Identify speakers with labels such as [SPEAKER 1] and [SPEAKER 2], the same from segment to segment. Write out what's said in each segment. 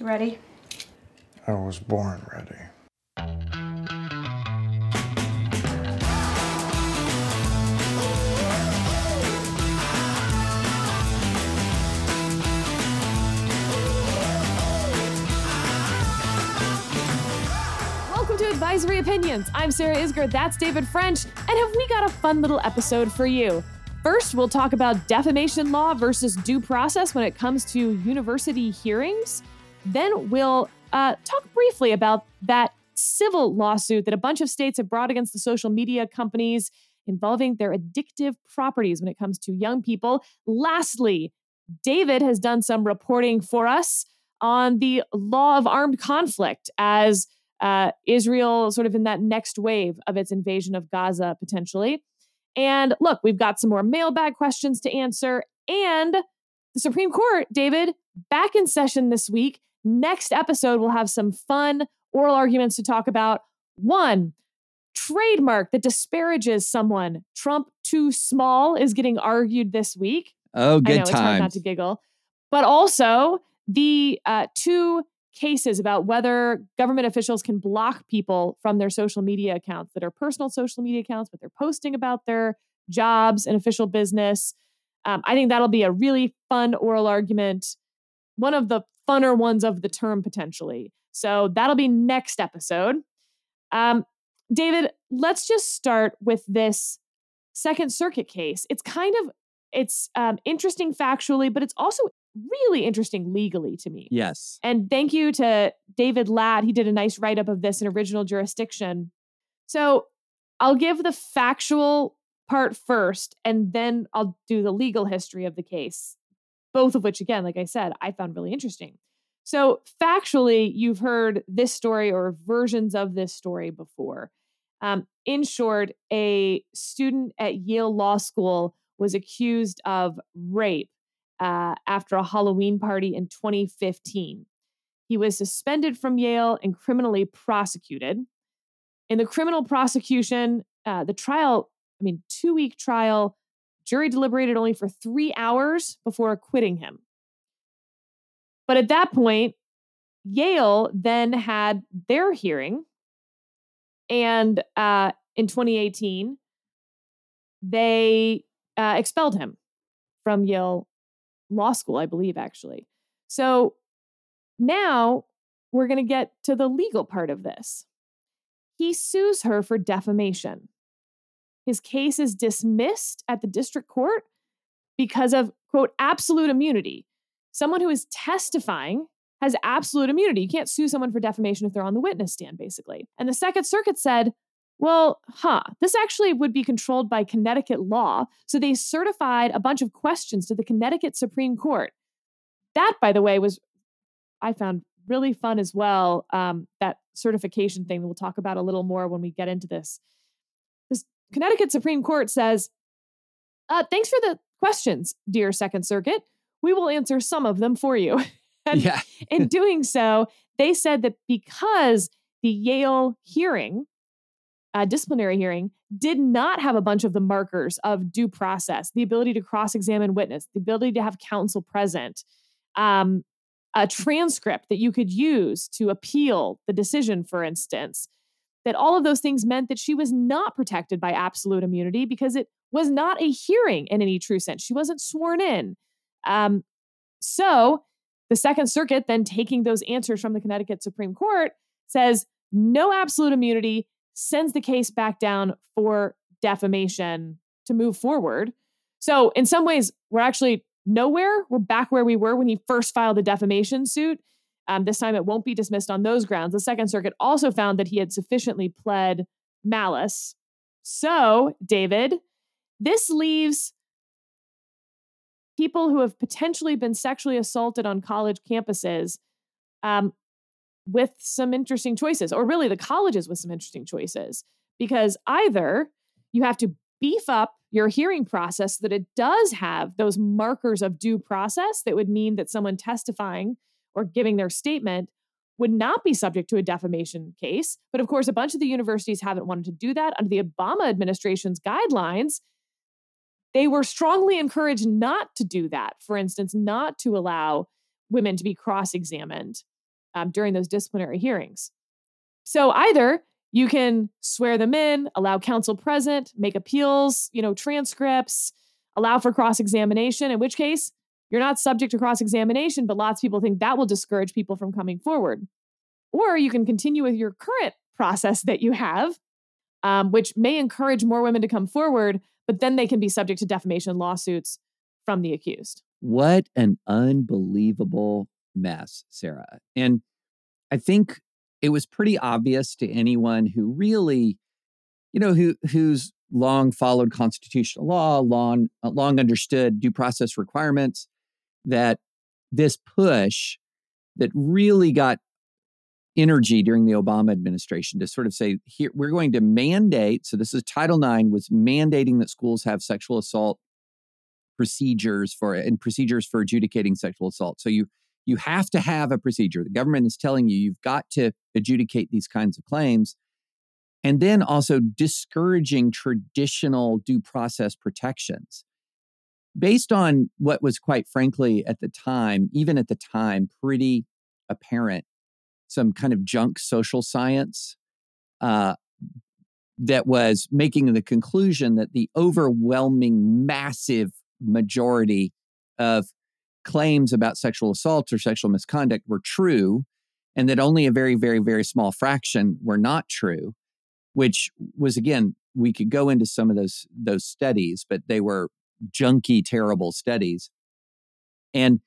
[SPEAKER 1] Ready?
[SPEAKER 2] I was born ready.
[SPEAKER 3] Welcome to Advisory Opinions. I'm Sarah Isgur. That's David French. And have we got a fun little episode for you? First, we'll talk about defamation law versus due process when it comes to university hearings. Then we'll uh, talk briefly about that civil lawsuit that a bunch of states have brought against the social media companies involving their addictive properties when it comes to young people. Lastly, David has done some reporting for us on the law of armed conflict as uh, Israel sort of in that next wave of its invasion of Gaza potentially. And look, we've got some more mailbag questions to answer. And the Supreme Court, David, back in session this week. Next episode, we'll have some fun oral arguments to talk about. One, trademark that disparages someone. Trump too small is getting argued this week.
[SPEAKER 4] Oh, good
[SPEAKER 3] I know it's hard not to giggle. But also the uh, two cases about whether government officials can block people from their social media accounts that are personal social media accounts, but they're posting about their jobs and official business. Um, I think that'll be a really fun oral argument, one of the funner ones of the term potentially. So that'll be next episode. Um, David, let's just start with this Second Circuit case. It's kind of it's um, interesting factually, but it's also really interesting legally to me.
[SPEAKER 4] Yes.
[SPEAKER 3] And thank you to David Lat. He did a nice write up of this in Original Jurisdiction. So I'll give the factual part first, and then I'll do the legal history of the case, both of which, again, like I said, I found really interesting. So, factually, you've heard this story or versions of this story before. Um, in short, a student at Yale Law School was accused of rape uh, after a Halloween party in 2015. He was suspended from Yale and criminally prosecuted. In the criminal prosecution, uh, the trial, I mean, two week trial, jury deliberated only for three hours before acquitting him. But at that point, Yale then had their hearing. And uh, in 2018, they uh, expelled him from Yale Law School, I believe, actually. So now we're going to get to the legal part of this. He sues her for defamation. His case is dismissed at the district court because of, quote, absolute immunity. Someone who is testifying has absolute immunity. You can't sue someone for defamation if they're on the witness stand, basically. And the Second Circuit said, well, huh, this actually would be controlled by Connecticut law. So they certified a bunch of questions to the Connecticut Supreme Court. That, by the way, was, I found really fun as well. Um, that certification thing we'll talk about a little more when we get into this. Connecticut Supreme Court says, uh, thanks for the questions, dear Second Circuit. We will answer some of them for you. and
[SPEAKER 4] Yeah.
[SPEAKER 3] in doing so, they said that because the Yale hearing, uh, disciplinary hearing, did not have a bunch of the markers of due process, the ability to cross examine witness, the ability to have counsel present, um, a transcript that you could use to appeal the decision, for instance, that all of those things meant that she was not protected by absolute immunity because it was not a hearing in any true sense. She wasn't sworn in. Um, so the Second Circuit, then taking those answers from the Connecticut Supreme Court, says no absolute immunity, sends the case back down for defamation to move forward. So, in some ways, we're actually nowhere. We're back where we were when he first filed the defamation suit. Um, this time it won't be dismissed on those grounds. The Second Circuit also found that he had sufficiently pled malice. So, David, this leaves people who have potentially been sexually assaulted on college campuses um, with some interesting choices, or really the colleges with some interesting choices, because either you have to beef up your hearing process so that it does have those markers of due process that would mean that someone testifying or giving their statement would not be subject to a defamation case. But of course, a bunch of the universities haven't wanted to do that under the Obama administration's guidelines. They were strongly encouraged not to do that. For instance, not to allow women to be cross examined um, during those disciplinary hearings. So either you can swear them in, allow counsel present, make appeals, you know, transcripts, allow for cross examination, in which case you're not subject to cross examination, but lots of people think that will discourage people from coming forward. Or you can continue with your current process that you have, um, which may encourage more women to come forward, but then they can be subject to defamation lawsuits from the accused.
[SPEAKER 1] What an unbelievable mess, Sarah. And I think it was pretty obvious to anyone who really, you know, who who's long followed constitutional law, long uh, long understood due process requirements, that this push that really got energy during the Obama administration to sort of say, here we're going to mandate. So this is Title IX was mandating that schools have sexual assault procedures for and procedures for adjudicating sexual assault. So you you have to have a procedure. The government is telling you you've got to adjudicate these kinds of claims. And then also discouraging traditional due process protections. Based on what was quite frankly at the time, even at the time, pretty apparent, some kind of junk social science uh, that was making the conclusion that the overwhelming, massive majority of claims about sexual assault or sexual misconduct were true and that only a very very very small fraction were not true which was again we could go into some of those those studies but they were junky terrible studies and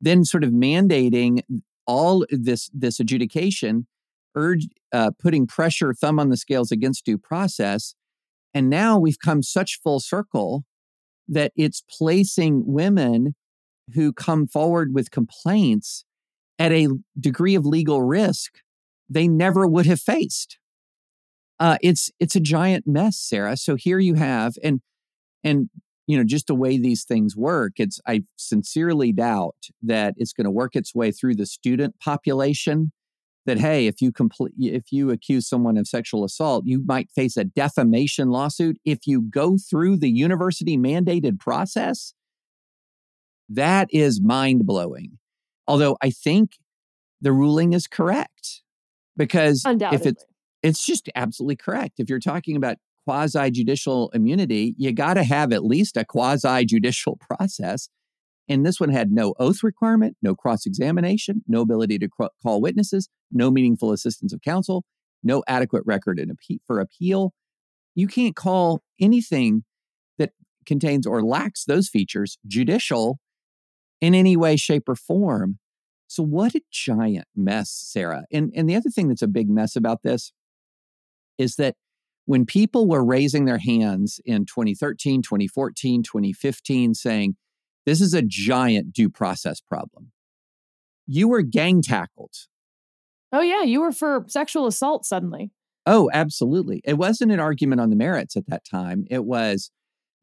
[SPEAKER 1] then sort of mandating all this this adjudication urge uh, putting pressure thumb on the scales against due process and now we've come such full circle that it's placing women who come forward with complaints at a degree of legal risk they never would have faced. Uh, it's it's a giant mess, Sarah. So here you have, and and you know just the way these things work. It's I sincerely doubt that it's going to work its way through the student population. That hey, if you complete if you accuse someone of sexual assault, you might face a defamation lawsuit. If you go through the university mandated process, that is mind blowing. Although I think the ruling is correct because if it's it's just absolutely correct. If you're talking about quasi judicial immunity, you got to have at least a quasi judicial process. And this one had no oath requirement, no cross examination, no ability to call witnesses, no meaningful assistance of counsel, no adequate record for appeal. You can't call anything that contains or lacks those features judicial in any way, shape, or form. So, what a giant mess, Sarah. And, and the other thing that's a big mess about this is that when people were raising their hands in 2013, 2014, 2015, saying, this is a giant due process problem, you were gang tackled.
[SPEAKER 3] Oh, yeah. You were for sexual assault suddenly.
[SPEAKER 1] Oh, absolutely. It wasn't an argument on the merits at that time. It was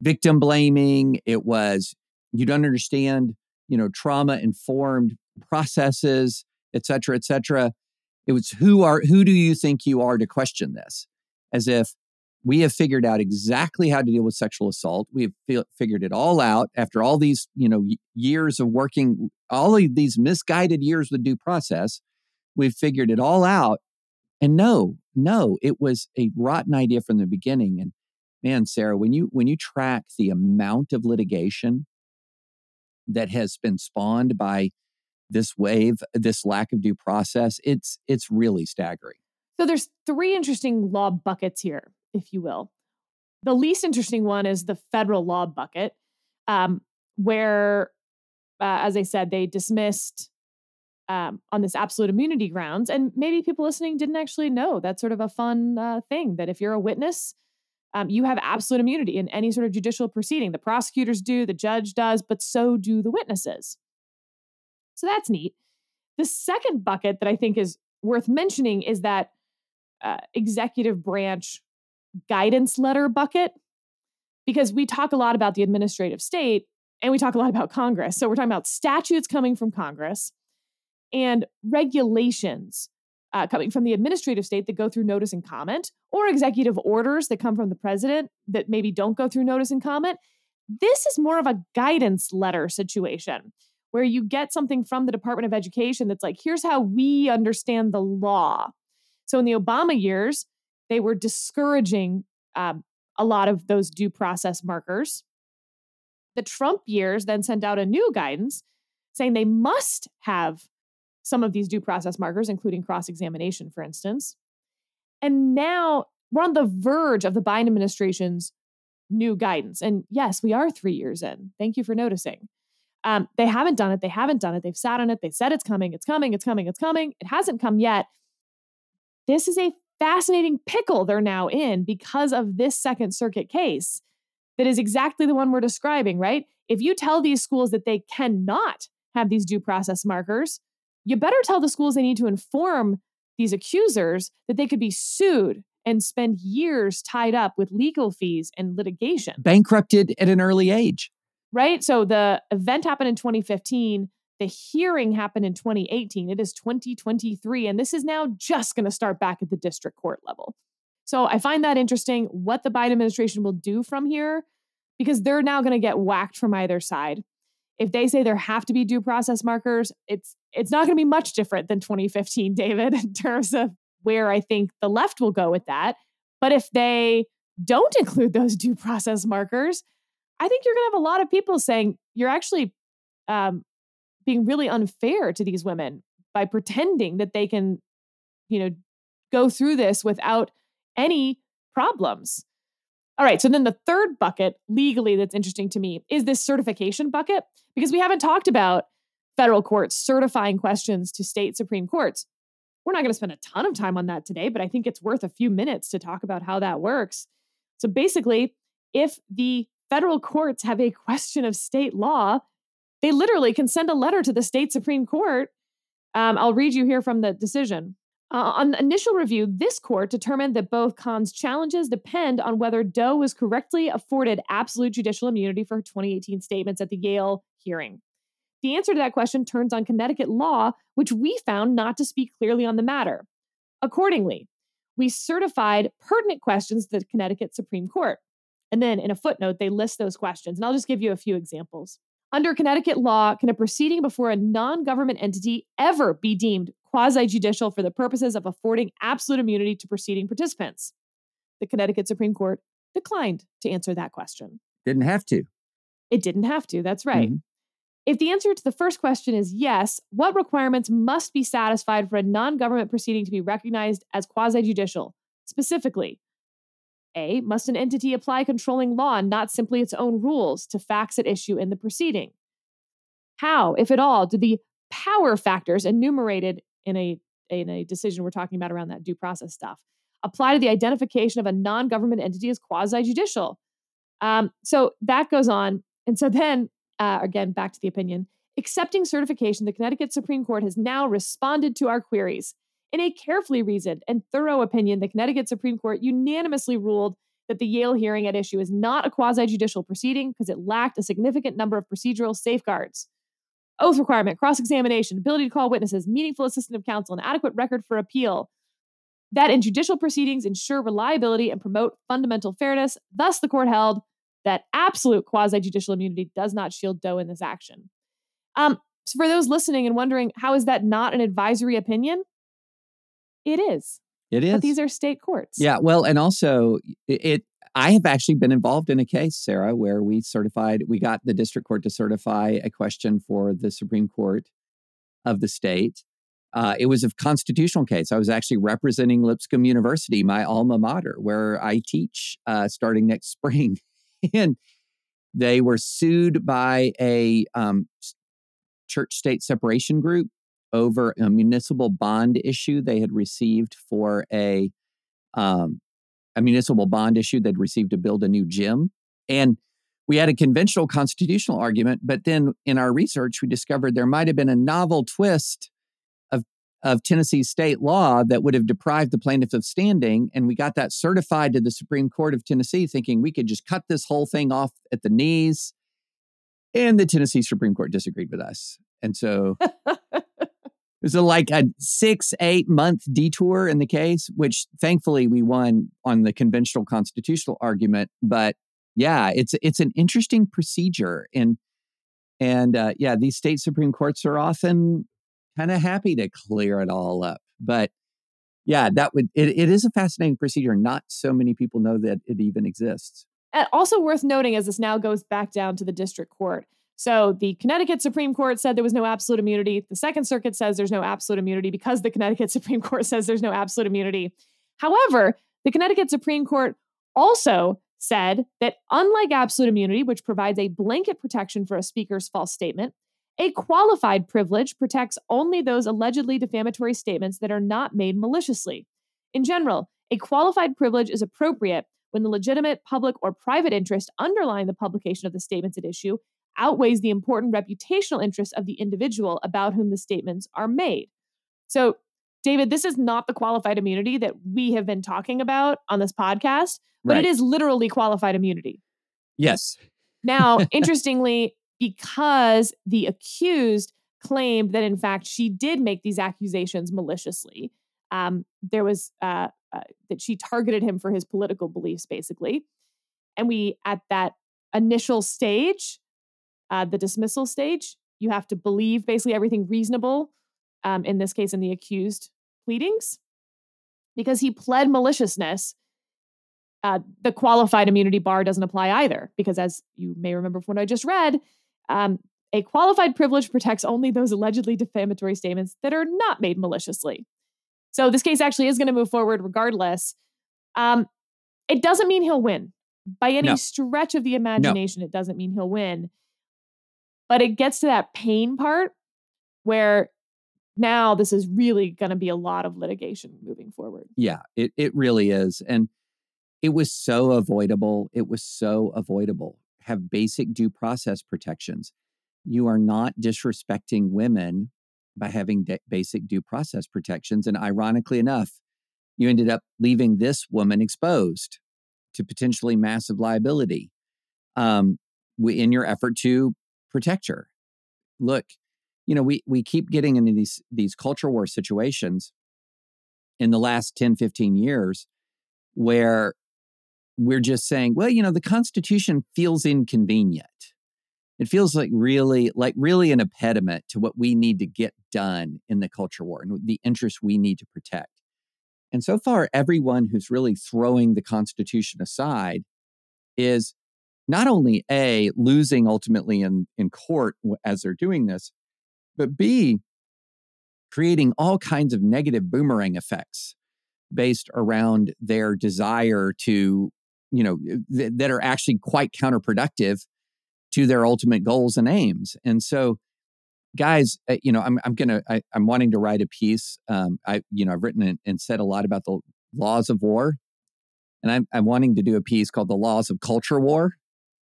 [SPEAKER 1] victim blaming. It was, you don't understand you know trauma informed processes et cetera et cetera it was who are who do you think you are to question this as if we have figured out exactly how to deal with sexual assault. We've figured it all out after all these you know years of working all of these misguided years with due process. We've figured it all out. And no no it was a rotten idea from the beginning. And man sarah when you when you track the amount of litigation that has been spawned by this wave, this lack of due process, it's it's really staggering.
[SPEAKER 3] So there's three interesting law buckets here, if you will. The least interesting one is the federal law bucket, um, where, uh, as I said, they dismissed um, on this absolute immunity grounds. And maybe people listening didn't actually know that's sort of a fun uh, thing that if you're a witness um, you have absolute immunity in any sort of judicial proceeding. The prosecutors do, the judge does, but so do the witnesses. So that's neat. The second bucket that I think is worth mentioning is that uh, executive branch guidance letter bucket, because we talk a lot about the administrative state and we talk a lot about Congress. So we're talking about statutes coming from Congress and regulations uh, coming from the administrative state that go through notice and comment, or executive orders that come from the president that maybe don't go through notice and comment. This is more of a guidance letter situation where you get something from the Department of Education that's like, here's how we understand the law. So in the Obama years, they were discouraging um, a lot of those due process markers. The Trump years then sent out a new guidance saying they must have some of these due process markers, including cross examination, for instance. And now we're on the verge of the Biden administration's new guidance. And yes, we are three years in. Thank you for noticing. Um, they haven't done it. They haven't done it. They've sat on it. They said it's coming. It's coming. It's coming. It's coming. It hasn't come yet. This is a fascinating pickle they're now in because of this Second Circuit case that is exactly the one we're describing, right? If you tell these schools that they cannot have these due process markers, you better tell the schools they need to inform these accusers that they could be sued and spend years tied up with legal fees and litigation.
[SPEAKER 1] Bankrupted at an early age.
[SPEAKER 3] Right? So the event happened in 2015. The hearing happened in 2018. It is 2023. And this is now just going to start back at the district court level. So I find that interesting what the Biden administration will do from here because they're now going to get whacked from either side. If they say there have to be due process markers, it's it's not going to be much different than 2015, David, in terms of where I think the left will go with that. But if they don't include those due process markers, I think you're going to have a lot of people saying you're actually um, being really unfair to these women by pretending that they can, you know, go through this without any problems. All right, so then the third bucket legally that's interesting to me is this certification bucket because we haven't talked about federal courts certifying questions to state Supreme Courts. We're not going to spend a ton of time on that today, but I think it's worth a few minutes to talk about how that works. So basically, if the federal courts have a question of state law, they literally can send a letter to the state Supreme Court. Um, I'll read you here from the decision. Uh, on initial review, this court determined that both Khan's challenges depend on whether Doe was correctly afforded absolute judicial immunity for her 2018 statements at the Yale hearing. The answer to that question turns on Connecticut law, which we found not to speak clearly on the matter. Accordingly, we certified pertinent questions to the Connecticut Supreme Court. And then in a footnote, they list those questions. And I'll just give you a few examples. Under Connecticut law, can a proceeding before a non government entity ever be deemed quasi judicial for the purposes of affording absolute immunity to proceeding participants? The Connecticut Supreme Court declined to answer that question.
[SPEAKER 1] Didn't have to.
[SPEAKER 3] It didn't have to. That's right. Mm-hmm. If the answer to the first question is yes, what requirements must be satisfied for a non government proceeding to be recognized as quasi judicial? Specifically, A, must an entity apply controlling law and not simply its own rules to facts at issue in the proceeding? How, if at all, do the power factors enumerated in a, in a decision we're talking about around that due process stuff apply to the identification of a non government entity as quasi judicial? Um, so that goes on. And so then uh, again, back to the opinion, accepting certification, the Connecticut Supreme Court has now responded to our queries. In a carefully reasoned and thorough opinion, the Connecticut Supreme Court unanimously ruled that the Yale hearing at issue is not a quasi judicial proceeding because it lacked a significant number of procedural safeguards. Oath requirement, cross examination, ability to call witnesses, meaningful assistance of counsel, an adequate record for appeal. That in judicial proceedings ensure reliability and promote fundamental fairness. Thus, the court held that absolute quasi judicial immunity does not shield Doe in this action. Um, so for those listening and wondering, how is that not an advisory opinion? It is.
[SPEAKER 1] It is.
[SPEAKER 3] But these are state courts.
[SPEAKER 1] Yeah. Well, and also it, it I have actually been involved in a case, Sarah, where we certified, we got the district court to certify a question for the Supreme Court of the state. Uh, it was a constitutional case. I was actually representing Lipscomb University, my alma mater, where I teach uh, starting next spring. and they were sued by a um, church state separation group over a municipal bond issue they had received for a um, a municipal bond issue they'd received to build a new gym and we had a conventional constitutional argument but then in our research we discovered there might have been a novel twist of of Tennessee state law that would have deprived the plaintiff of standing. And we got that certified to the Supreme Court of Tennessee, thinking we could just cut this whole thing off at the knees. And the Tennessee Supreme Court disagreed with us. And so was a, like a six, eight month detour in the case, which thankfully we won on the conventional constitutional argument. But yeah, it's it's an interesting procedure. And And uh, yeah, these state Supreme Courts are often kind of happy to clear it all up. But yeah, that would, it, it is a fascinating procedure. Not so many people know that it even exists.
[SPEAKER 3] And also worth noting as this now goes back down to the district court. So the Connecticut Supreme Court said there was no absolute immunity. The Second Circuit says there's no absolute immunity because the Connecticut Supreme Court says there's no absolute immunity. However, the Connecticut Supreme Court also said that unlike absolute immunity, which provides a blanket protection for a speaker's false statement, a qualified privilege protects only those allegedly defamatory statements that are not made maliciously. In general, a qualified privilege is appropriate when the legitimate public or private interest underlying the publication of the statements at issue outweighs the important reputational interest of the individual about whom the statements are made. So, David, this is not the qualified immunity that we have been talking about on this podcast, but right. it is literally qualified immunity.
[SPEAKER 1] Yes.
[SPEAKER 3] Now, interestingly, because the accused claimed that in fact she did make these accusations maliciously, um, there was uh, uh, that she targeted him for his political beliefs, basically. And we, at that initial stage, uh, the dismissal stage, you have to believe basically everything reasonable, um, in this case, in the accused pleadings, because he pled maliciousness. Uh, the qualified immunity bar doesn't apply either, because as you may remember from what I just read, um, a qualified privilege protects only those allegedly defamatory statements that are not made maliciously. So this case actually is going to move forward regardless. Um, it doesn't mean he'll win by any no. stretch of the imagination. No. It doesn't mean he'll win. But it gets to that pain part where now this is really going to be a lot of litigation moving forward.
[SPEAKER 1] Yeah, it, it really is. And it was so avoidable. It was so avoidable. Have basic due process protections. You are not disrespecting women by having de- basic due process protections. And ironically enough, you ended up leaving this woman exposed to potentially massive liability um, in your effort to protect her. Look, you know, we, we keep getting into these, these culture war situations in the last 10, 15 years where we're just saying, well, you know, the Constitution feels inconvenient it feels like really like really an impediment to what we need to get done in the culture war and the interests we need to protect and so far everyone who's really throwing the constitution aside is not only a losing ultimately in in court as they're doing this but b creating all kinds of negative boomerang effects based around their desire to you know th- that are actually quite counterproductive to their ultimate goals and aims. And so, guys, uh, you know, I'm I'm gonna I, am wanting to write a piece. Um, I you know I've written and said a lot about the laws of war, and I'm I'm wanting to do a piece called the laws of culture war,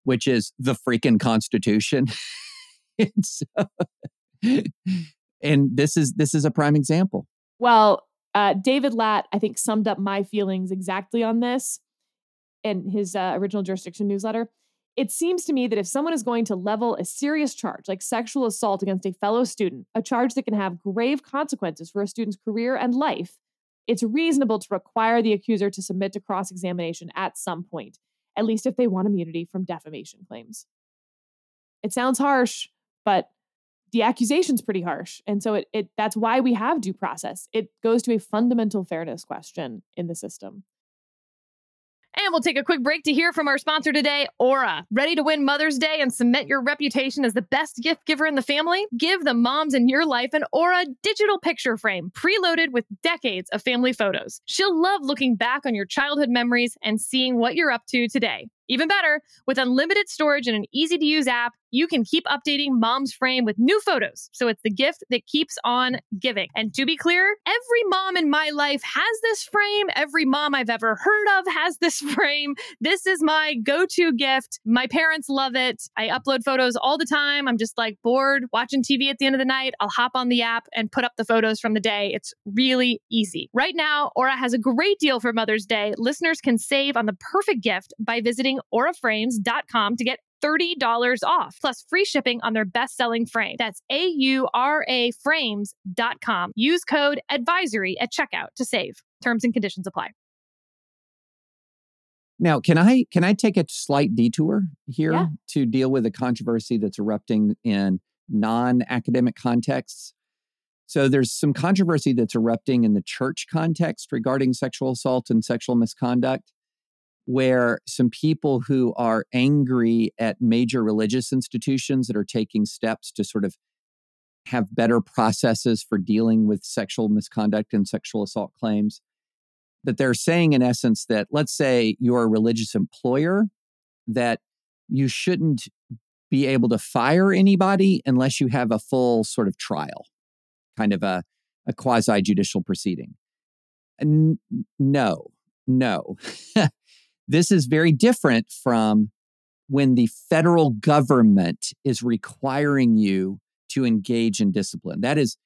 [SPEAKER 1] which is the freaking Constitution. and, so, and this is this is a prime example.
[SPEAKER 3] Well, uh, David Lat, I think, summed up my feelings exactly on this in his uh, original jurisdiction newsletter. It seems to me that if someone is going to level a serious charge like sexual assault against a fellow student, a charge that can have grave consequences for a student's career and life, it's reasonable to require the accuser to submit to cross examination at some point, at least if they want immunity from defamation claims. It sounds harsh, but the accusation's pretty harsh. And so it, it that's why we have due process. It goes to a fundamental fairness question in the system.
[SPEAKER 4] We'll take a quick break to hear from our sponsor today, Aura. Ready to win Mother's Day and cement your reputation as the best gift giver in the family? Give the moms in your life an Aura digital picture frame preloaded with decades of family photos. She'll love looking back on your childhood memories and seeing what you're up to today. Even better, with unlimited storage and an easy to use app, you can keep updating mom's frame with new photos. So it's the gift that keeps on giving. And to be clear, every mom in my life has this frame. Every mom I've ever heard of has this frame. This is my go to gift. My parents love it. I upload photos all the time. I'm just like bored watching TV at the end of the night. I'll hop on the app and put up the photos from the day. It's really easy. Right now, Aura has a great deal for Mother's Day. Listeners can save on the perfect gift by visiting auraframes.com to get $30 off, plus free shipping on their best selling frame. That's A U R A frames.com. Use code advisory at checkout to save. Terms and conditions apply.
[SPEAKER 1] Now, can I can I take a slight detour here
[SPEAKER 3] Yeah.
[SPEAKER 1] to deal with a controversy that's erupting in non-academic contexts? So there's some controversy that's erupting in the church context regarding sexual assault and sexual misconduct where some people who are angry at major religious institutions that are taking steps to sort of have better processes for dealing with sexual misconduct and sexual assault claims that they're saying in essence that let's say you're a religious employer that you shouldn't be able to fire anybody unless you have a full sort of trial kind of a, a quasi judicial proceeding no no this is very different from when the federal government is requiring you to engage in discipline. That is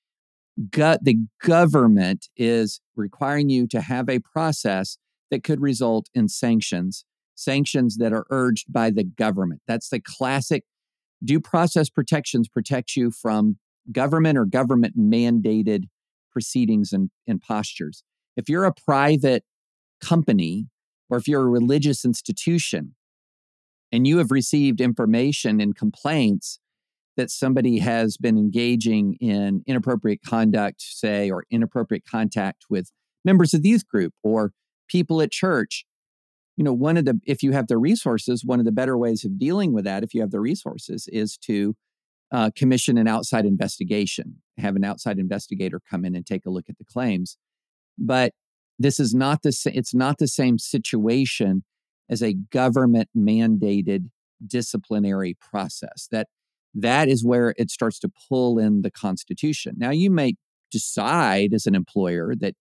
[SPEAKER 1] gut the government is requiring you to have a process that could result in sanctions sanctions that are urged by the government. That's the classic due process protections protect you from government or government mandated proceedings and, and postures. If you're a private company or if you're a religious institution and you have received information and complaints that somebody has been engaging in inappropriate conduct, say, or inappropriate contact with members of the youth group or people at church. You know, one of the, if you have the resources, one of the better ways of dealing with that, if you have the resources, is to uh, commission an outside investigation, have an outside investigator come in and take a look at the claims. But this is not the, sa- it's not the same situation as a government mandated disciplinary process. That that is where it starts to pull in the Constitution. Now, you may decide as an employer that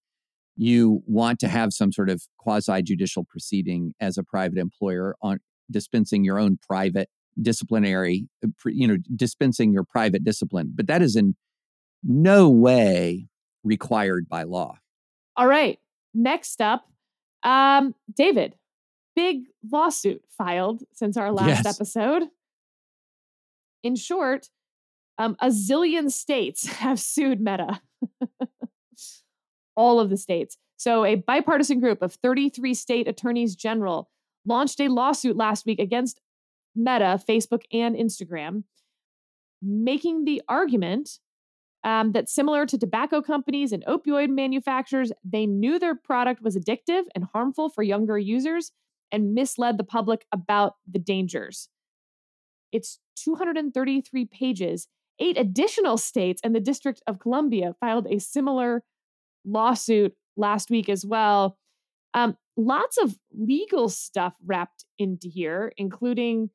[SPEAKER 1] you want to have some sort of quasi judicial proceeding as a private employer on dispensing your own private disciplinary, uh, you know, dispensing your private discipline, but that is in no way required by law.
[SPEAKER 3] All right. Next up, um, David, big lawsuit filed since our last
[SPEAKER 1] Yes.
[SPEAKER 3] episode. In short, um, a zillion states have sued Meta. All of the states. So, a bipartisan group of 33 state attorneys general launched a lawsuit last week against Meta, Facebook, and Instagram, making the argument um, that similar to tobacco companies and opioid manufacturers, they knew their product was addictive and harmful for younger users and misled the public about the dangers. It's 233 pages. Eight additional states and the District of Columbia filed a similar lawsuit last week as well. Um, lots of legal stuff wrapped into here, including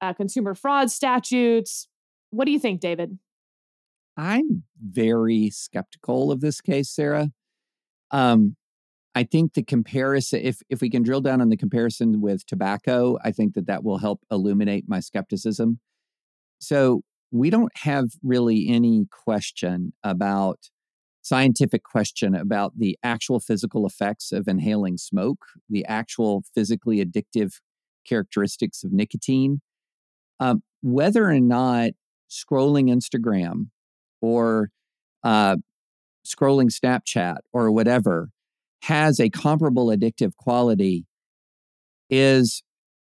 [SPEAKER 3] uh, consumer fraud statutes. What do you think, David?
[SPEAKER 1] I'm very skeptical of this case, Sarah. Um, I think the comparison, if if we can drill down on the comparison with tobacco, I think that that will help illuminate my skepticism. So we don't have really any question about scientific question about the actual physical effects of inhaling smoke, the actual physically addictive characteristics of nicotine, um, whether or not scrolling Instagram or uh, scrolling Snapchat or whatever has a comparable addictive quality is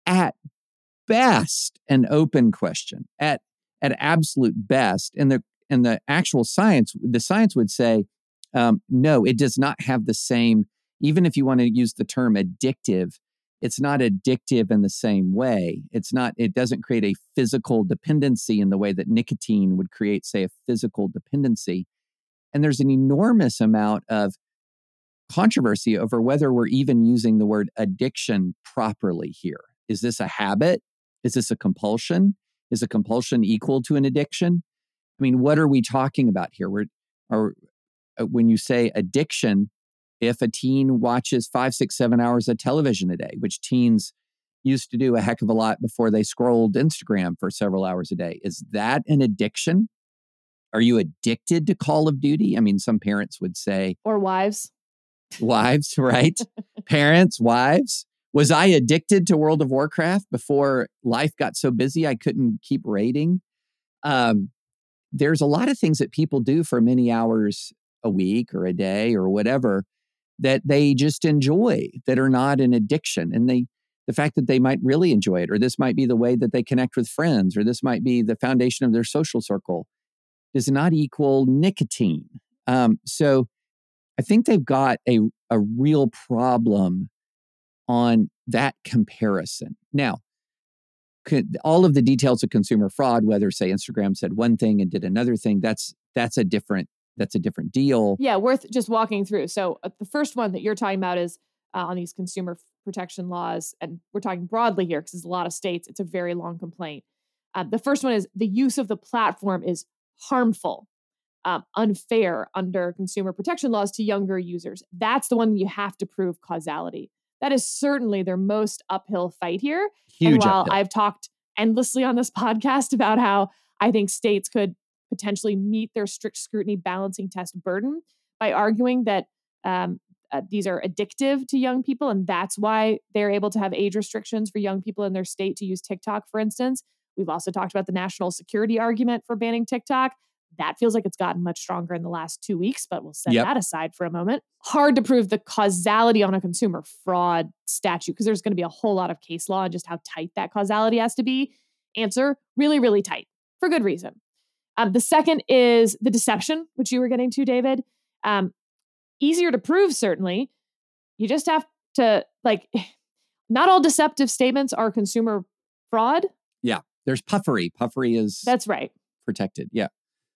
[SPEAKER 1] at best an open question at at absolute best and the and the actual science the science would say um, no it does not have the same even if you want to use the term addictive it's not addictive in the same way. It's not it doesn't create a physical dependency in the way that nicotine would create say a physical dependency. And there's an enormous amount of controversy over whether we're even using the word addiction properly here. Is this a habit? Is this a compulsion? Is a compulsion equal to an addiction? I mean what are we talking about here? We're or uh, when you say addiction if a teen watches five, six, seven hours of television a day, which teens used to do a heck of a lot before they scrolled Instagram for several hours a day, is that an addiction? Are you addicted to Call of Duty? I mean, some parents would say,
[SPEAKER 3] Or wives?
[SPEAKER 1] wives, right? parents, wives. Was I addicted to World of Warcraft before life got so busy I couldn't keep raiding? Um, there's a lot of things that people do for many hours a week or a day or whatever that they just enjoy that are not an addiction and they the fact that they might really enjoy it, or this might be the way that they connect with friends, or this might be the foundation of their social circle, does not equal nicotine. Um, so I think they've got a, a real problem on that comparison. Now, could, all of the details of consumer fraud, whether say Instagram said one thing and did another thing, that's that's a different that's a different deal.
[SPEAKER 3] Yeah, worth just walking through. So uh, the first one that you're talking about is uh, on these consumer protection laws, and we're talking broadly here because there's a lot of states. It's a very long complaint. Uh, the first one is the use of the platform is harmful, um, unfair under consumer protection laws to younger users. That's the one you have to prove causality. That is certainly their most uphill fight here.
[SPEAKER 1] Huge.
[SPEAKER 3] and while
[SPEAKER 1] uphill.
[SPEAKER 3] I've talked endlessly on this podcast about how I think states could potentially meet their strict scrutiny balancing test burden by arguing that um, uh, these are addictive to young people, and that's why they're able to have age restrictions for young people in their state to use TikTok, for instance. We've also talked about the national security argument for banning TikTok. That feels like it's gotten much stronger in the last two weeks, but we'll set
[SPEAKER 1] Yep.
[SPEAKER 3] that aside for a moment. Hard to prove the causality on a consumer fraud statute because there's going to be a whole lot of case law and just how tight that causality has to be. Answer really, really tight for good reason. Um, the second is the deception, which you were getting to, David. Um, easier to prove, certainly. You just have to, like, not all deceptive statements are consumer fraud. Yeah.
[SPEAKER 1] There's puffery. Puffery is
[SPEAKER 3] That's right.
[SPEAKER 1] protected. Yeah.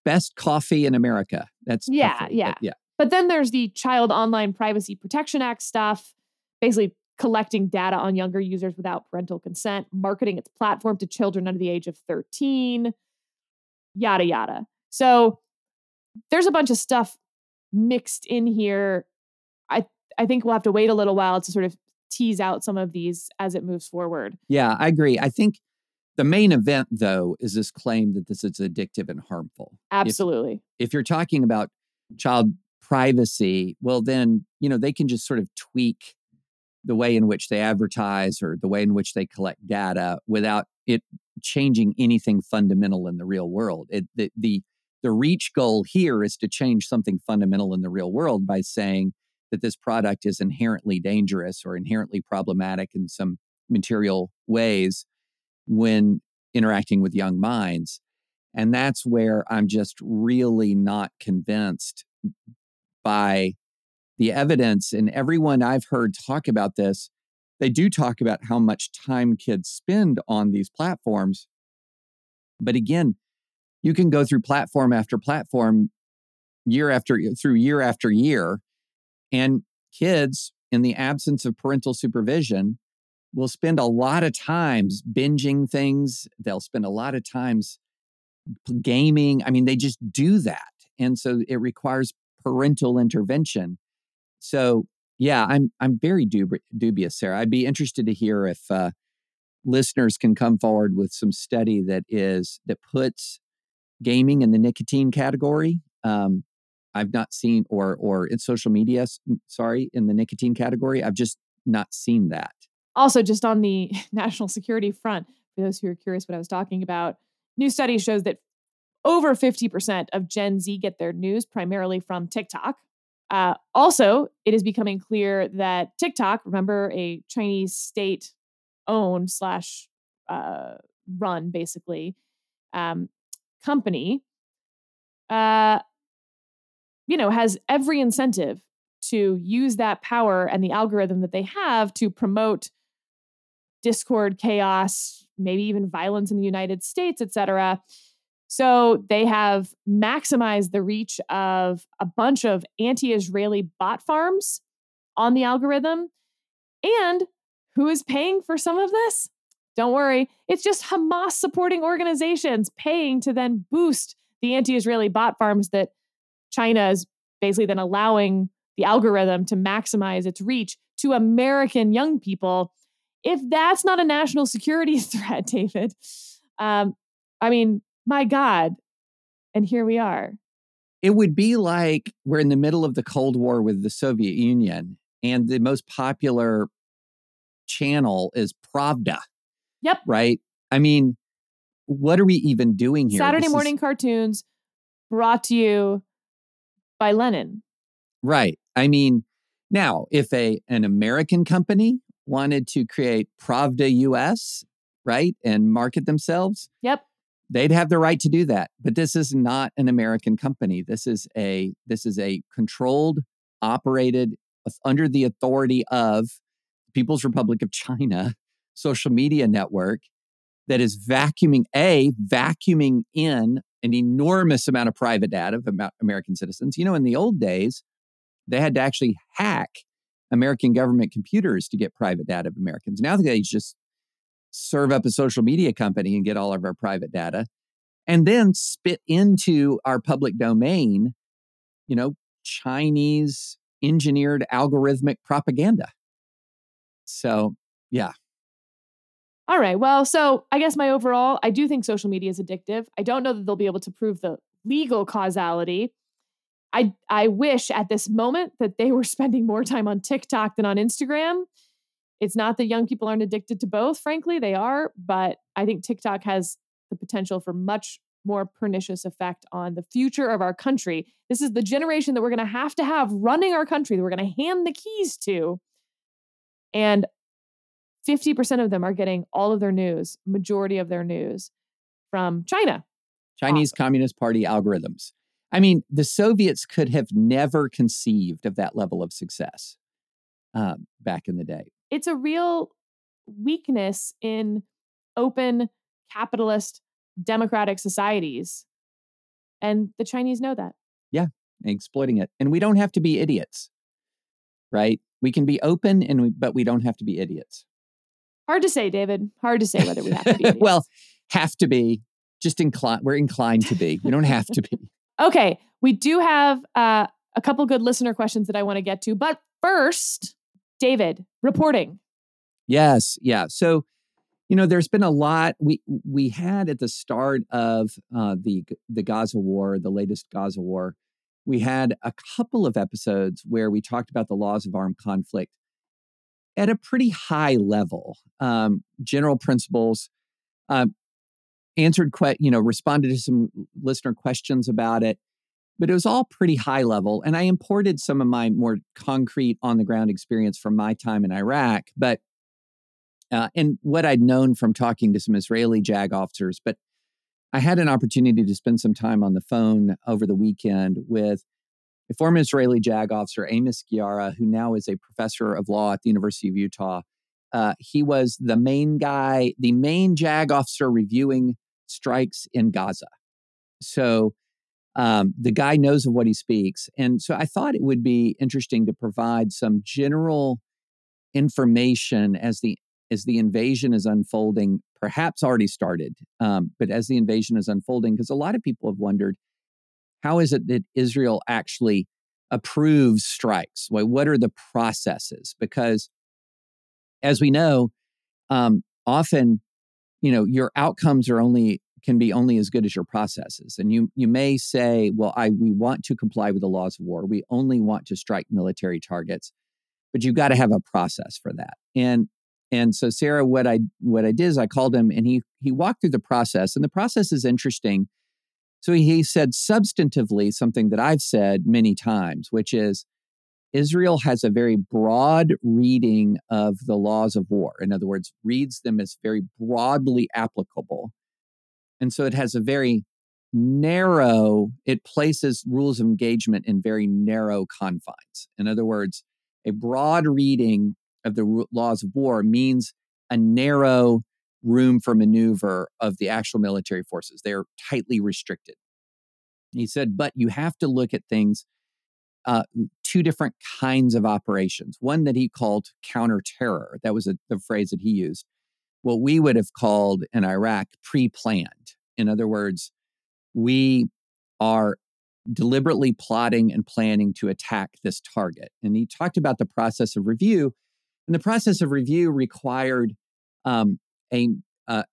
[SPEAKER 1] Best coffee in America. That's
[SPEAKER 3] Yeah,
[SPEAKER 1] puffery,
[SPEAKER 3] yeah.
[SPEAKER 1] yeah.
[SPEAKER 3] But then there's the Child Online Privacy Protection Act stuff, basically collecting data on younger users without parental consent, marketing its platform to children under the age of 13, yada, yada. So there's a bunch of stuff mixed in here. I, I think we'll have to wait a little while to sort of tease out some of these as it moves forward.
[SPEAKER 1] Yeah, I agree. I think the main event, though, is this claim that this is addictive and harmful.
[SPEAKER 3] Absolutely.
[SPEAKER 1] If you're talking about child privacy, well, then, you know, they can just sort of tweak the way in which they advertise or the way in which they collect data without it changing anything fundamental in the real world. It, the, the, the reach goal here is to change something fundamental in the real world by saying that this product is inherently dangerous or inherently problematic in some material ways when interacting with young minds. And that's where I'm just really not convinced by the evidence. And everyone I've heard talk about this, they do talk about how much time kids spend on these platforms. But again, you can go through platform after platform, year after through year after year, and kids, in the absence of parental supervision, will spend a lot of times binging things. They'll spend a lot of times gaming. I mean, they just do that. And so it requires parental intervention. So, yeah, I'm I'm very dub- dubious, Sarah. I'd be interested to hear if uh, listeners can come forward with some study that is that puts gaming in the nicotine category. Um, I've not seen, or or in social media, sorry, in the nicotine category. I've just not seen that.
[SPEAKER 3] Also, just on the national security front, for those who are curious what I was talking about, new study shows that over 50% of Gen Z get their news primarily from TikTok. Uh, also, it is becoming clear that TikTok, remember, a Chinese state owned slash uh, run basically um, company, uh, you know, has every incentive to use that power and the algorithm that they have to promote discord, chaos, maybe even violence in the United States, et cetera. So they have maximized the reach of a bunch of anti Israeli bot farms on the algorithm. And who is paying for some of this? Don't worry, it's just Hamas supporting organizations paying to then boost the anti Israeli bot farms that China is basically then allowing the algorithm to maximize its reach to American young people. If that's not a national security threat, David, um, I mean, my God. And here we are.
[SPEAKER 1] It would be like we're in the middle of the Cold War with the Soviet Union, and the most popular channel is Pravda.
[SPEAKER 3] Yep.
[SPEAKER 1] Right? I mean, what are we even doing here?
[SPEAKER 3] Saturday
[SPEAKER 1] This is-
[SPEAKER 3] morning cartoons brought to you by Lenin.
[SPEAKER 1] Right. I mean, now if a an American company wanted to create Pravda US, right, and market themselves,
[SPEAKER 3] Yep.
[SPEAKER 1] They'd have the right to do that. But this is not an American company. This is a this is a controlled, operated under the authority of People's Republic of China social media network that is vacuuming a vacuuming in an enormous amount of private data of American citizens. You know, in the old days, they had to actually hack American government computers to get private data of Americans. Now they just serve up a social media company and get all of our private data and then spit into our public domain, you know, Chinese engineered algorithmic propaganda. So, yeah.
[SPEAKER 3] All right. Well, so I guess my overall, I do think social media is addictive. I don't know that they'll be able to prove the legal causality. I I wish at this moment that they were spending more time on TikTok than on Instagram. It's not that young people aren't addicted to both, frankly, they are, but I think TikTok has the potential for much more pernicious effect on the future of our country. This is the generation that we're going to have to have running our country that we're going to hand the keys to. And 50% of them are getting all of their news, majority of their news from China.
[SPEAKER 1] Chinese
[SPEAKER 3] Awesome.
[SPEAKER 1] Communist Party algorithms. I mean, the Soviets could have never conceived of that level of success um, back in the day.
[SPEAKER 3] It's a real weakness in open capitalist democratic societies. And the Chinese know that.
[SPEAKER 1] Yeah, exploiting it. And we don't have to be idiots, right? We can be open, and we, but we don't have to be idiots.
[SPEAKER 3] Hard to say, David. Hard to say whether we have to be.
[SPEAKER 1] well, have to be. Just inclined. We're inclined to be. We don't have to be.
[SPEAKER 3] Okay, we do have uh, a couple good listener questions that I want to get to. But first, David, reporting.
[SPEAKER 1] Yes, yeah. So, you know, there's been a lot. We we had at the start of uh, the the Gaza war, the latest Gaza war, we had a couple of episodes where we talked about the laws of armed conflict at a pretty high level, um, general principles. Um, answered, que- you know, responded to some listener questions about it, but it was all pretty high level. And I imported some of my more concrete on the ground experience from my time in Iraq, but uh, and what I'd known from talking to some Israeli JAG officers. But I had an opportunity to spend some time on the phone over the weekend with a former Israeli JAG officer, Amos Guiora, who now is a professor of law at the University of Utah. Uh, he was the main guy, the main JAG officer reviewing strikes in Gaza. So um, the guy knows of what he speaks. And so I thought it would be interesting to provide some general information as the as the invasion is unfolding, perhaps already started, um, but as the invasion is unfolding, because a lot of people have wondered how is it that Israel actually approves strikes? Well, what are the processes? Because as we know, um, often, you know, your outcomes are only can be only as good as your processes. And you you may say, well, I we want to comply with the laws of war. We only want to strike military targets, but you've got to have a process for that. And and so Sarah, what I what I did is I called him and he he walked through the process. And the process is interesting. So he said substantively something that I've said many times, which is Israel has a very broad reading of the laws of war. In other words, reads them as very broadly applicable. And so it has a very narrow, it places rules of engagement in very narrow confines. In other words, a broad reading of the laws of war means a narrow room for maneuver of the actual military forces. They're tightly restricted. He said, but you have to look at things, uh, two different kinds of operations. One that he called counter terror. That was a, the phrase that he used. What we would have called in Iraq pre planned. In other words, we are deliberately plotting and planning to attack this target. And he talked about the process of review. And the process of review required um, a uh,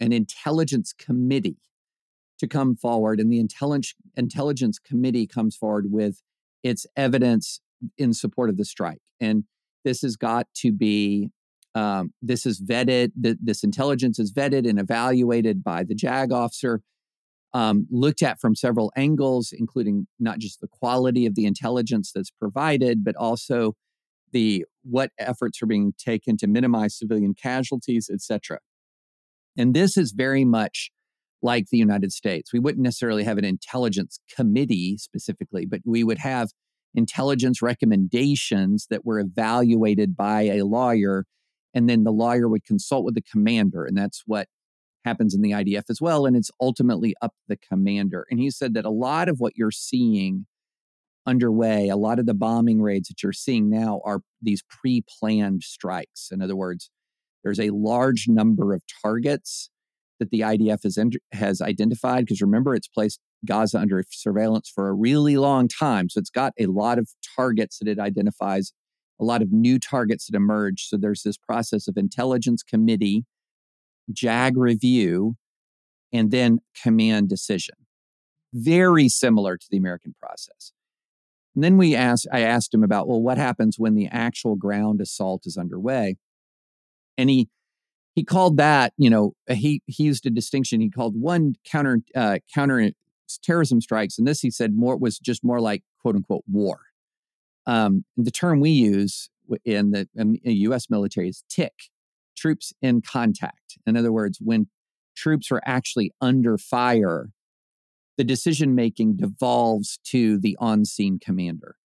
[SPEAKER 1] an intelligence committee to come forward, and the intelligence intelligence committee comes forward with its evidence in support of the strike. And this has got to be um, this is vetted. Th- this intelligence is vetted and evaluated by the JAG officer, um, looked at from several angles, including not just the quality of the intelligence that's provided, but also the what efforts are being taken to minimize civilian casualties, etc. And this is very much like the United States. We wouldn't necessarily have an intelligence committee specifically, but we would have intelligence recommendations that were evaluated by a lawyer. And then the lawyer would consult with the commander. And that's what happens in the IDF as well. And it's ultimately up the commander. And he said that a lot of what you're seeing underway, a lot of the bombing raids that you're seeing now are these pre planned strikes. In other words, there's a large number of targets that the IDF has, has identified. Because remember, it's placed Gaza under surveillance for a really long time. So it's got a lot of targets that it identifies, a lot of new targets that emerge. So there's this process of intelligence committee, JAG review, and then command decision. Very similar to the American process. And then we asked, I asked him about, well, what happens when the actual ground assault is underway? And he he called that, you know, he he used a distinction. He called one counter uh, counter terrorism strikes, and this he said more was just more like quote unquote war. Um, the term we use in the um, U.S. military is TIC, troops in contact. In other words, when troops are actually under fire, the decision making devolves to the on scene commander.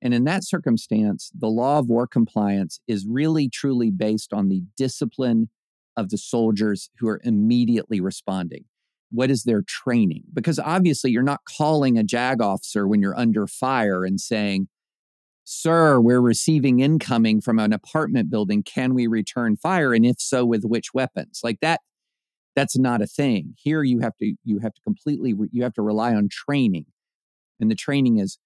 [SPEAKER 1] And in that circumstance, the law of war compliance is really truly based on the discipline of the soldiers who are immediately responding. What is their training? Because obviously, you're not calling a JAG officer when you're under fire and saying, Sir, we're receiving incoming from an apartment building. Can we return fire? And if so, with which weapons? Like that, that's not a thing. Here you have to you have to completely you have to rely on training. And the training is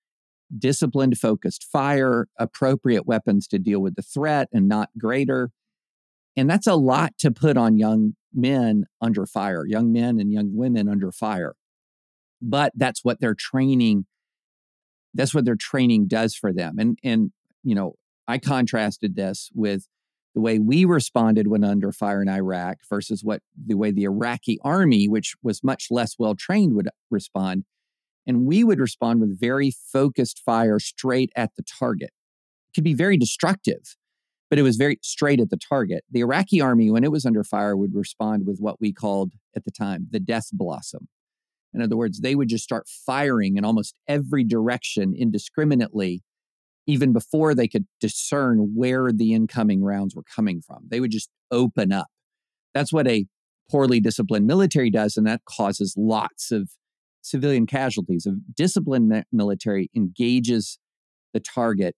[SPEAKER 1] disciplined, focused fire, appropriate weapons to deal with the threat and not greater. And that's a lot to put on young men under fire, young men and young women under fire. But that's what their training that's what their training does for them. And and you know, I contrasted this with the way we responded when under fire in Iraq versus what the way the Iraqi army, which was much less well trained, would respond. And we would respond with very focused fire straight at the target. It could be very destructive, but it was very straight at the target. The Iraqi army, when it was under fire, would respond with what we called at the time the death blossom. In other words, they would just start firing in almost every direction indiscriminately, even before they could discern where the incoming rounds were coming from. They would just open up. That's what a poorly disciplined military does, and that causes lots of civilian casualties. A disciplined military engages the target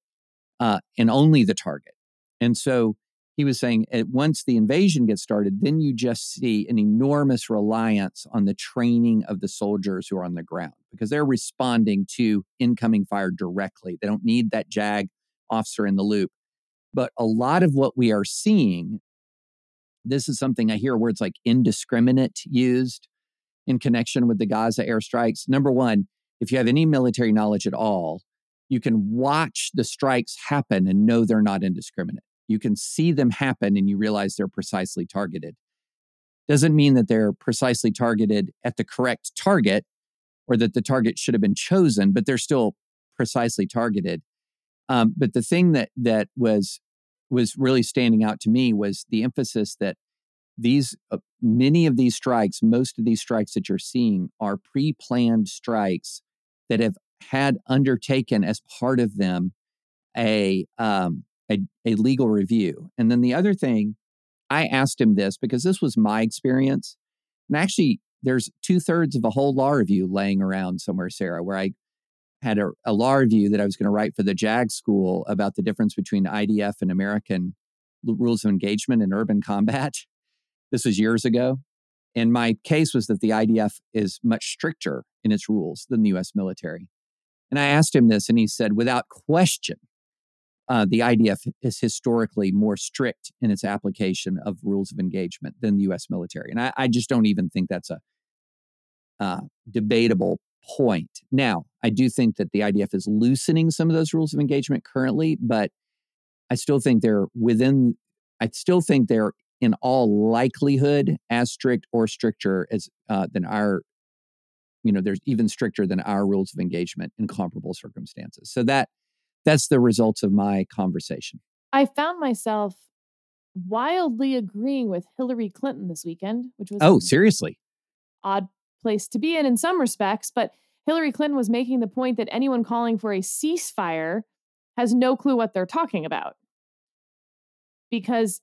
[SPEAKER 1] uh, and only the target. And so he was saying at once the invasion gets started, then you just see an enormous reliance on the training of the soldiers who are on the ground because they're responding to incoming fire directly. They don't need that JAG officer in the loop. But a lot of what we are seeing, this is something I hear words like indiscriminate used in connection with the Gaza airstrikes. Number one, if you have any military knowledge at all, you can watch the strikes happen and know they're not indiscriminate you can see them happen and you realize they're precisely targeted. Doesn't mean that they're precisely targeted at the correct target or that the target should have been chosen, but they're still precisely targeted. Um, but the thing that that was was really standing out to me was the emphasis that these uh, many of these strikes, most of these strikes that you're seeing, are pre-planned strikes that have had undertaken as part of them a um, a, a legal review. And then the other thing, I asked him this because this was my experience. And actually, there's two thirds of a whole law review laying around somewhere, Sarah, where I had a, a law review that I was going to write for the JAG school about the difference between IDF and American rules of engagement in urban combat. This was years ago. And my case was that the IDF is much stricter in its rules than the US military. And I asked him this, and he said, without question, uh, the IDF is historically more strict in its application of rules of engagement than the U.S. military, and I, I just don't even think that's a uh, debatable point. Now, I do think that the IDF is loosening some of those rules of engagement currently, but I still think they're within. I still think they're in all likelihood as strict or stricter as uh, than our you know there's even stricter than our rules of engagement in comparable circumstances so that that's the results of my conversation.
[SPEAKER 3] I found myself wildly agreeing with Hillary Clinton this weekend, which was
[SPEAKER 1] Oh, seriously?
[SPEAKER 3] odd place to be in in some respects. But Hillary Clinton was making the point that anyone calling for a ceasefire has no clue what they're talking about. Because,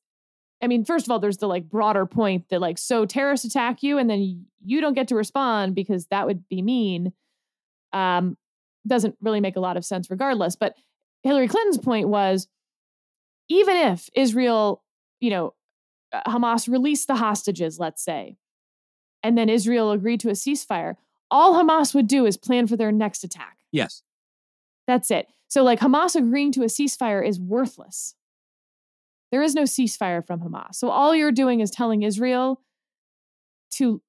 [SPEAKER 3] I mean, first of all, there's the like broader point that like, so terrorists attack you and then you don't get to respond because that would be mean. Um, doesn't really make a lot of sense regardless. But Hillary Clinton's point was even if Israel, you know, uh, Hamas released the hostages, let's say, and then Israel agreed to a ceasefire, all Hamas would do is plan for their next attack.
[SPEAKER 1] Yes.
[SPEAKER 3] That's it. So, like, Hamas agreeing to a ceasefire is worthless. There is no ceasefire from Hamas. So, all you're doing is telling Israel to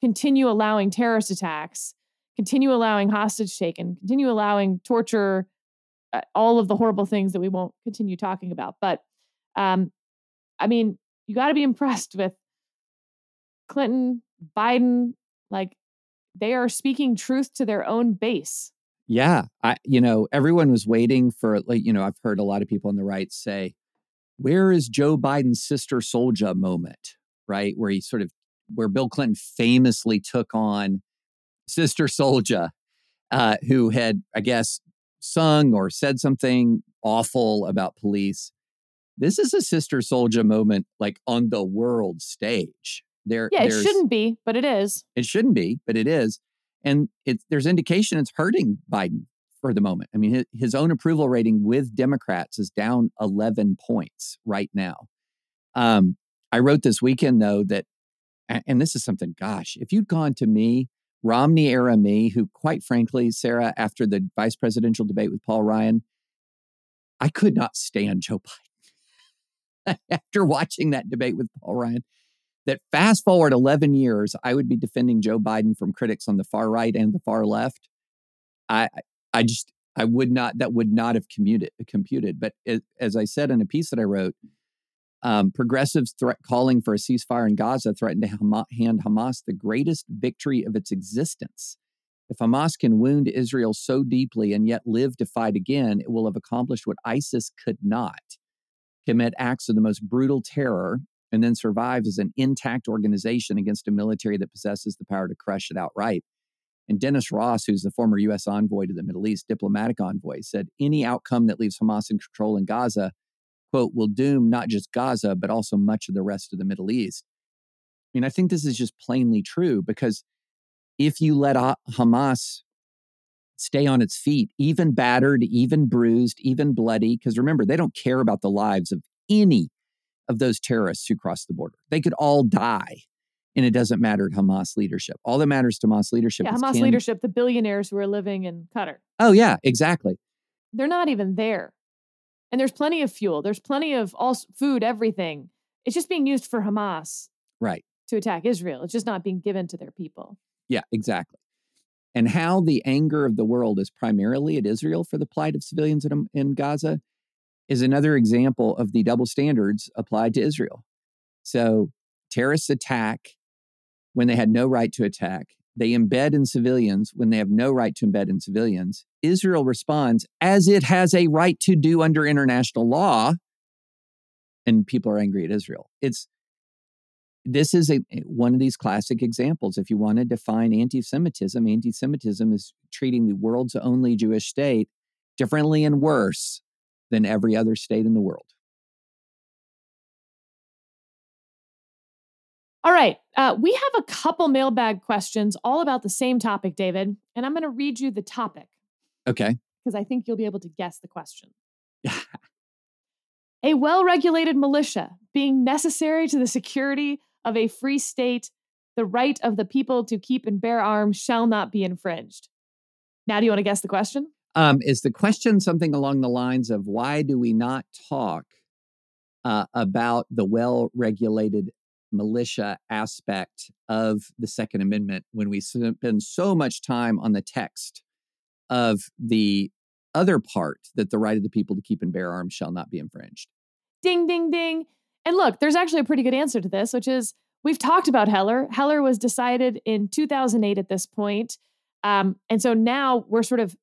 [SPEAKER 3] continue allowing terrorist attacks, continue allowing hostage taken, continue allowing torture, all of the horrible things that we won't continue talking about. But, um, I mean, you got to be impressed with Clinton, Biden. Like, they are speaking truth to their own base.
[SPEAKER 1] Yeah. I, you know, everyone was waiting for, like, you know, I've heard a lot of people on the right say, where is Joe Biden's Sister Souljah moment, right? Where he sort of, where Bill Clinton famously took on Sister Souljah, uh, who had, I guess, sung or said something awful about police. This is a Sister Souljah moment, like on the world stage. There,
[SPEAKER 3] Yeah, it shouldn't be, but it is.
[SPEAKER 1] It shouldn't be, but it is. And it's there's indication it's hurting Biden for the moment. I mean, his, his own approval rating with Democrats is down 11 points right now. Um, I wrote this weekend though that, and this is something. Gosh, if you'd gone to me, Romney era me, who quite frankly, Sarah, after the vice presidential debate with Paul Ryan, I could not stand Joe Biden. after watching that debate with Paul Ryan, that fast forward 11 years, I would be defending Joe Biden from critics on the far right and the far left. I, I just, I would not, that would not have commuted, computed. But as, as I said in a piece that I wrote, um, progressives threat calling for a ceasefire in Gaza threatened to hand Hamas the greatest victory of its existence. If Hamas can wound Israel so deeply and yet live to fight again, it will have accomplished what ISIS could not commit acts of the most brutal terror and then survive as an intact organization against a military that possesses the power to crush it outright. And Dennis Ross, who's the former U.S. envoy to the Middle East, diplomatic envoy, said any outcome that leaves Hamas in control in Gaza, quote, will doom not just Gaza, but also much of the rest of the Middle East. I mean, I think this is just plainly true because if you let Hamas stay on its feet, even battered, even bruised, even bloody, because remember, they don't care about the lives of any of those terrorists who cross the border. They could all die, and it doesn't matter to Hamas leadership. All that matters to Hamas leadership
[SPEAKER 3] Yeah,
[SPEAKER 1] is
[SPEAKER 3] Hamas
[SPEAKER 1] can-
[SPEAKER 3] leadership, the billionaires who are living in Qatar,
[SPEAKER 1] Oh, yeah, exactly.
[SPEAKER 3] they're not even there. And there's plenty of fuel, there's plenty of all food, everything. It's just being used for Hamas
[SPEAKER 1] Right.
[SPEAKER 3] to attack Israel. It's just not being given to their people.
[SPEAKER 1] Yeah, exactly. And how the anger of the world is primarily at Israel for the plight of civilians in, in Gaza is another example of the double standards applied to Israel. So terrorists attack when they had no right to attack. They embed in civilians when they have no right to embed in civilians. Israel responds as it has a right to do under international law. And people are angry at Israel. It's this is a one of these classic examples. If you want to define anti-Semitism, anti-Semitism is treating the world's only Jewish state differently and worse than every other state in the world.
[SPEAKER 3] All right. Uh, we have a couple mailbag questions all about the same topic, David. And I'm going to read you the topic
[SPEAKER 1] Okay.
[SPEAKER 3] because I think you'll be able to guess the question. a well regulated militia being necessary to the security of a free state, the right of the people to keep and bear arms shall not be infringed. Now, do you want to guess the question?
[SPEAKER 1] Um, is the question something along the lines of why do we not talk uh, about the well-regulated militia aspect of the Second Amendment when we spend so much time on the text of the other part that the right of the people to keep and bear arms shall not be infringed?
[SPEAKER 3] Ding, ding, ding. And look, there's actually a pretty good answer to this, which is we've talked about Heller. Heller was decided in 2008 at this point. Um, and so now we're sort of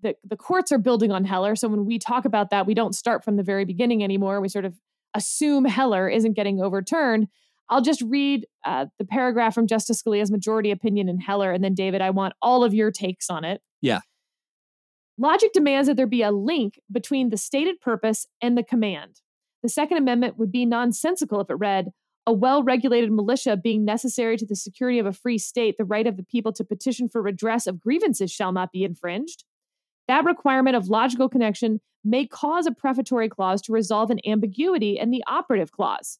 [SPEAKER 3] the, the courts are building on Heller. So when we talk about that, we don't start from the very beginning anymore. We sort of assume Heller isn't getting overturned. I'll just read uh, the paragraph from Justice Scalia's majority opinion in Heller. And then, David, I want all of your takes on it.
[SPEAKER 1] Yeah.
[SPEAKER 3] Logic demands that there be a link between the stated purpose and the command. The Second Amendment would be nonsensical if it read, a well regulated militia being necessary to the security of a free state, the right of the people to petition for redress of grievances shall not be infringed. That requirement of logical connection may cause a prefatory clause to resolve an ambiguity in the operative clause.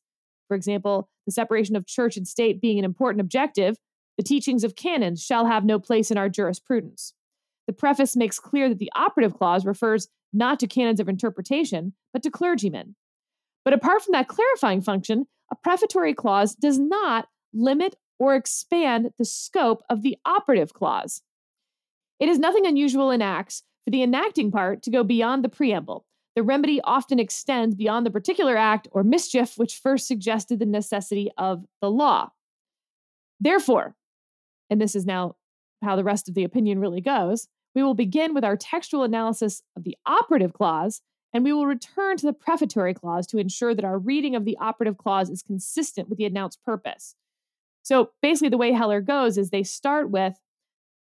[SPEAKER 3] For example, the separation of church and state being an important objective, the teachings of canons shall have no place in our jurisprudence. The preface makes clear that the operative clause refers not to canons of interpretation, but to clergymen. But apart from that clarifying function, a prefatory clause does not limit or expand the scope of the operative clause. It is nothing unusual in Acts for the enacting part to go beyond the preamble. The remedy often extends beyond the particular act or mischief which first suggested the necessity of the law. Therefore, and this is now how the rest of the opinion really goes, we will begin with our textual analysis of the operative clause, and we will return to the prefatory clause to ensure that our reading of the operative clause is consistent with the announced purpose. So basically, the way Heller goes is they start with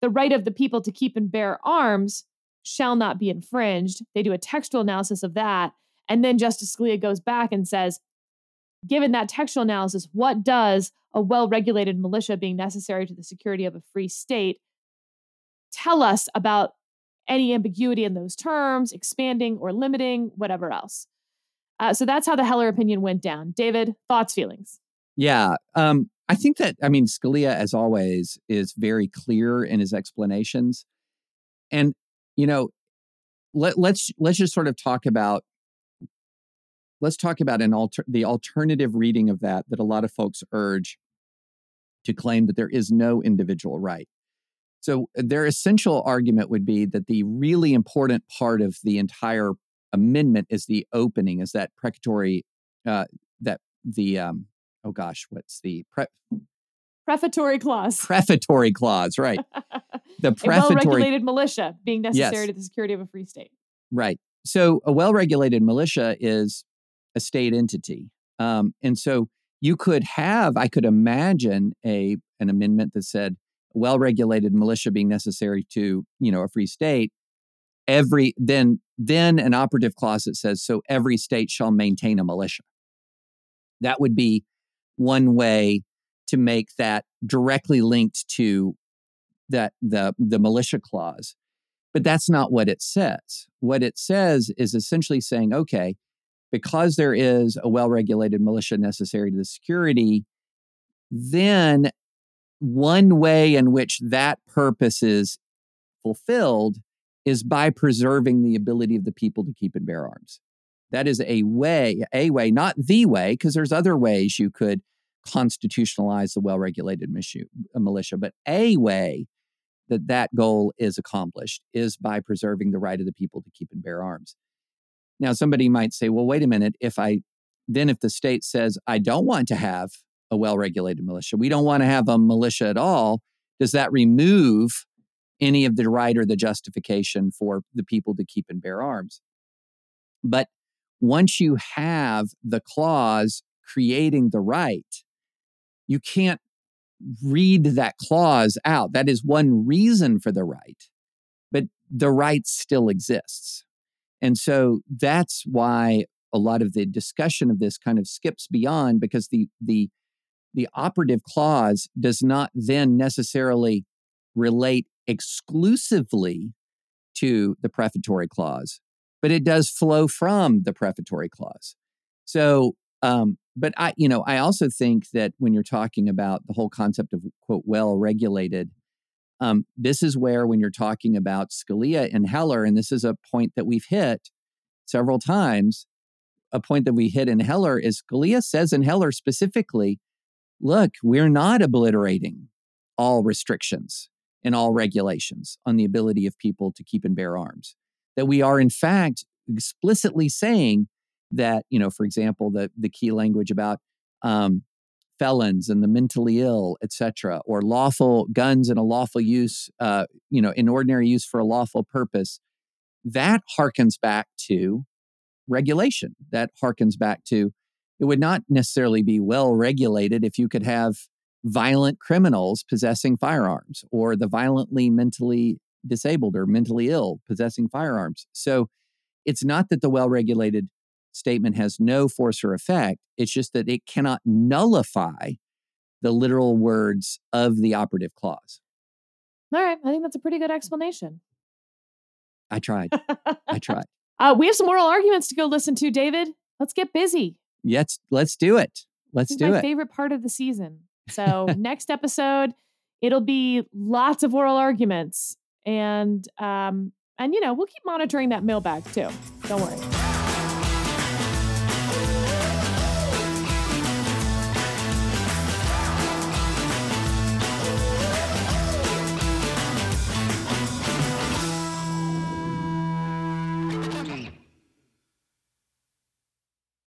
[SPEAKER 3] the right of the people to keep and bear arms shall not be infringed. They do a textual analysis of that. And then Justice Scalia goes back and says, given that textual analysis, what does a well regulated militia being necessary to the security of a free state tell us about any ambiguity in those terms, expanding or limiting, whatever else? Uh, so that's how the Heller opinion went down. David, thoughts, feelings?
[SPEAKER 1] Yeah. Um, I think that, I mean, Scalia, as always, is very clear in his explanations. And you know, let, let's let's just sort of talk about let's talk about an alter, the alternative reading of that that a lot of folks urge to claim that there is no individual right. So their essential argument would be that the really important part of the entire amendment is the opening, is that precatory, uh, that the um, oh gosh, what's the pre-
[SPEAKER 3] prefatory clause?
[SPEAKER 1] Prefatory clause, right?
[SPEAKER 3] the prefatory well-regulated militia being necessary yes. to the security of a free state.
[SPEAKER 1] Right. So a well-regulated militia is a state entity, um, and so you could have, I could imagine a an amendment that said well-regulated militia being necessary to you know a free state. Every then then an operative clause that says so every state shall maintain a militia. That would be one way to make that directly linked to that the the militia clause. But that's not what it says. What it says is essentially saying okay because there is a well-regulated militia necessary to the security then one way in which that purpose is fulfilled is by preserving the ability of the people to keep and bear arms. That is a way a way not the way because there's other ways you could constitutionalize the well-regulated uh, militia but a way that that goal is accomplished is by preserving the right of the people to keep and bear arms. Now, somebody might say, well, wait a minute. If I then, if the state says, I don't want to have a well regulated militia, we don't want to have a militia at all, does that remove any of the right or the justification for the people to keep and bear arms? But once you have the clause creating the right, you can't read that clause out. That is one reason for the right, but the right still exists. And so that's why a lot of the discussion of this kind of skips beyond because the the the operative clause does not then necessarily relate exclusively to the prefatory clause, but it does flow from the prefatory clause. So um, but I, you know, I also think that when you're talking about the whole concept of quote well regulated, um, this is where when you're talking about Scalia and Heller, and this is a point that we've hit several times. A point that we hit in Heller is Scalia says in Heller specifically, look, we're not obliterating all restrictions and all regulations on the ability of people to keep and bear arms. That we are, in fact, explicitly saying that you know for example the the key language about um, felons and the mentally ill etc or lawful guns in a lawful use uh, you know in ordinary use for a lawful purpose that harkens back to regulation. That harkens back to it would not necessarily be well regulated if you could have violent criminals possessing firearms or the violently mentally disabled or mentally ill possessing firearms. So it's not that the well regulated statement has no force or effect, it's just that it cannot nullify the literal words of the operative clause.
[SPEAKER 3] All right. I think that's a pretty good explanation.
[SPEAKER 1] I tried. I tried.
[SPEAKER 3] Uh, we have some oral arguments to go listen to, David. Let's get busy.
[SPEAKER 1] Yes, let's do it. Let's do
[SPEAKER 3] my
[SPEAKER 1] it.
[SPEAKER 3] favorite part of the season. So next episode, it'll be lots of oral arguments, and um, and you know we'll keep monitoring that mailbag too. Don't worry.